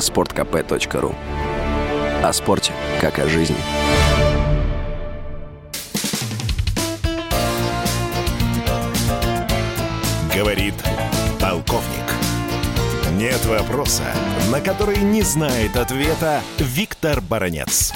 sportkp.ru О спорте, как о жизни. Говорит полковник. Нет вопроса, на который не знает ответа Виктор Баранец.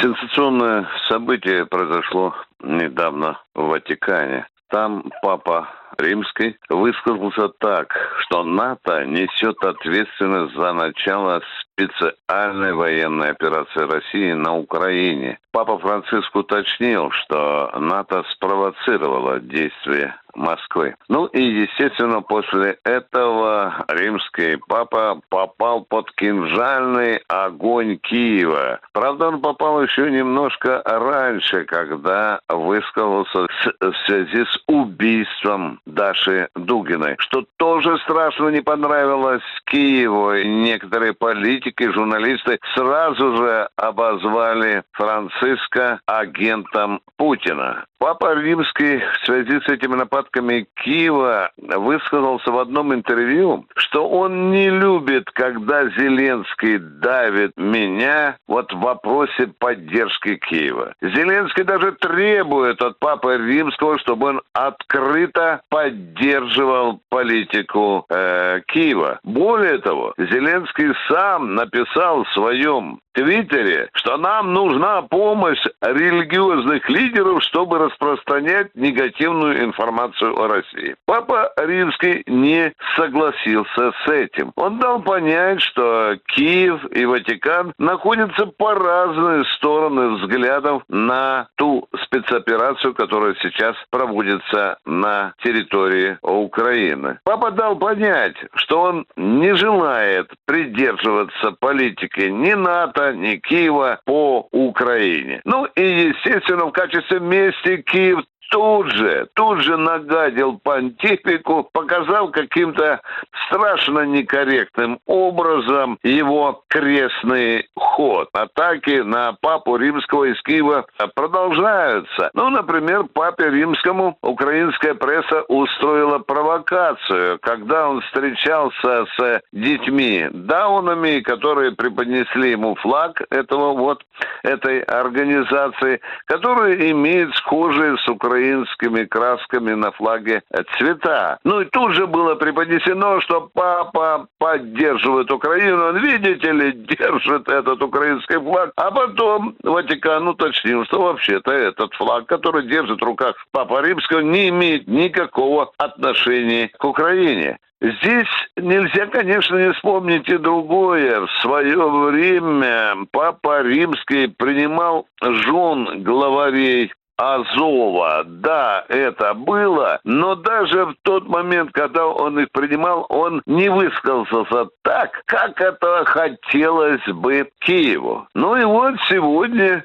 Сенсационное событие произошло недавно в Ватикане. Там папа Римский высказался так, что НАТО несет ответственность за начало специальной военной операции России на Украине. Папа Франциск уточнил, что НАТО спровоцировало действия Москвы. Ну и, естественно, после этого римский папа попал под кинжальный огонь Киева. Правда, он попал еще немножко раньше, когда высказался в связи с убийством Даши Дугиной, что тоже страшно не понравилось Киеву. И некоторые политики, журналисты сразу же обозвали Франциска агентом Путина. Папа Римский в связи с этими нападками Киева высказался в одном интервью, что он не любит, когда Зеленский давит меня вот в вопросе поддержки Киева. Зеленский даже требует от Папы Римского, чтобы он открыто поддерживал политику э, Киева. Более того, Зеленский сам написал в своем Твиттере, что нам нужна помощь религиозных лидеров, чтобы распространять негативную информацию о России. Папа Римский не согласился с этим. Он дал понять, что Киев и Ватикан находятся по разные стороны взглядов на ту спецоперацию, которая сейчас проводится на территории Украины. Папа дал понять, что он не желает придерживаться политики ни НАТО, ни Киева по Украине. Ну и, естественно, в качестве мести Киев тут же, тут же нагадил понтифику, показал каким-то страшно некорректным образом его крестный ход. Атаки на папу римского из Киева продолжаются. Ну, например, папе римскому украинская пресса устроила провокацию, когда он встречался с детьми даунами, которые преподнесли ему флаг этого вот, этой организации, который имеет схожие с Украиной украинскими красками на флаге цвета. Ну и тут же было преподнесено, что папа поддерживает Украину, он, видите ли, держит этот украинский флаг. А потом Ватикан уточнил, что вообще-то этот флаг, который держит в руках Папа Римского, не имеет никакого отношения к Украине. Здесь нельзя, конечно, не вспомнить и другое. В свое время Папа Римский принимал жен главарей Азова. Да, это было, но даже в тот момент, когда он их принимал, он не высказался так, как это хотелось бы Киеву. Ну и вот сегодня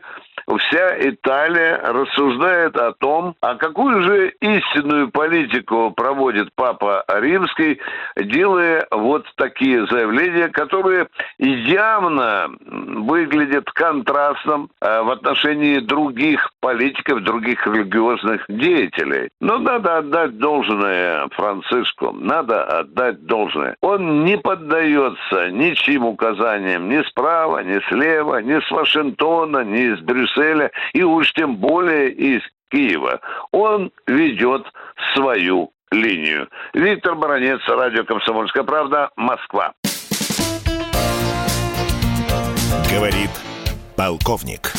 вся Италия рассуждает о том, а какую же истинную политику проводит Папа Римский, делая вот такие заявления, которые явно выглядят контрастом э, в отношении других политиков, других религиозных деятелей. Но надо отдать должное Франциску, надо отдать должное. Он не поддается ничьим указаниям ни справа, ни слева, ни с Вашингтона, ни из Брюсселя Брюсселя и уж тем более из Киева. Он ведет свою линию. Виктор Баранец, радио «Комсомольская правда», Москва. Говорит полковник.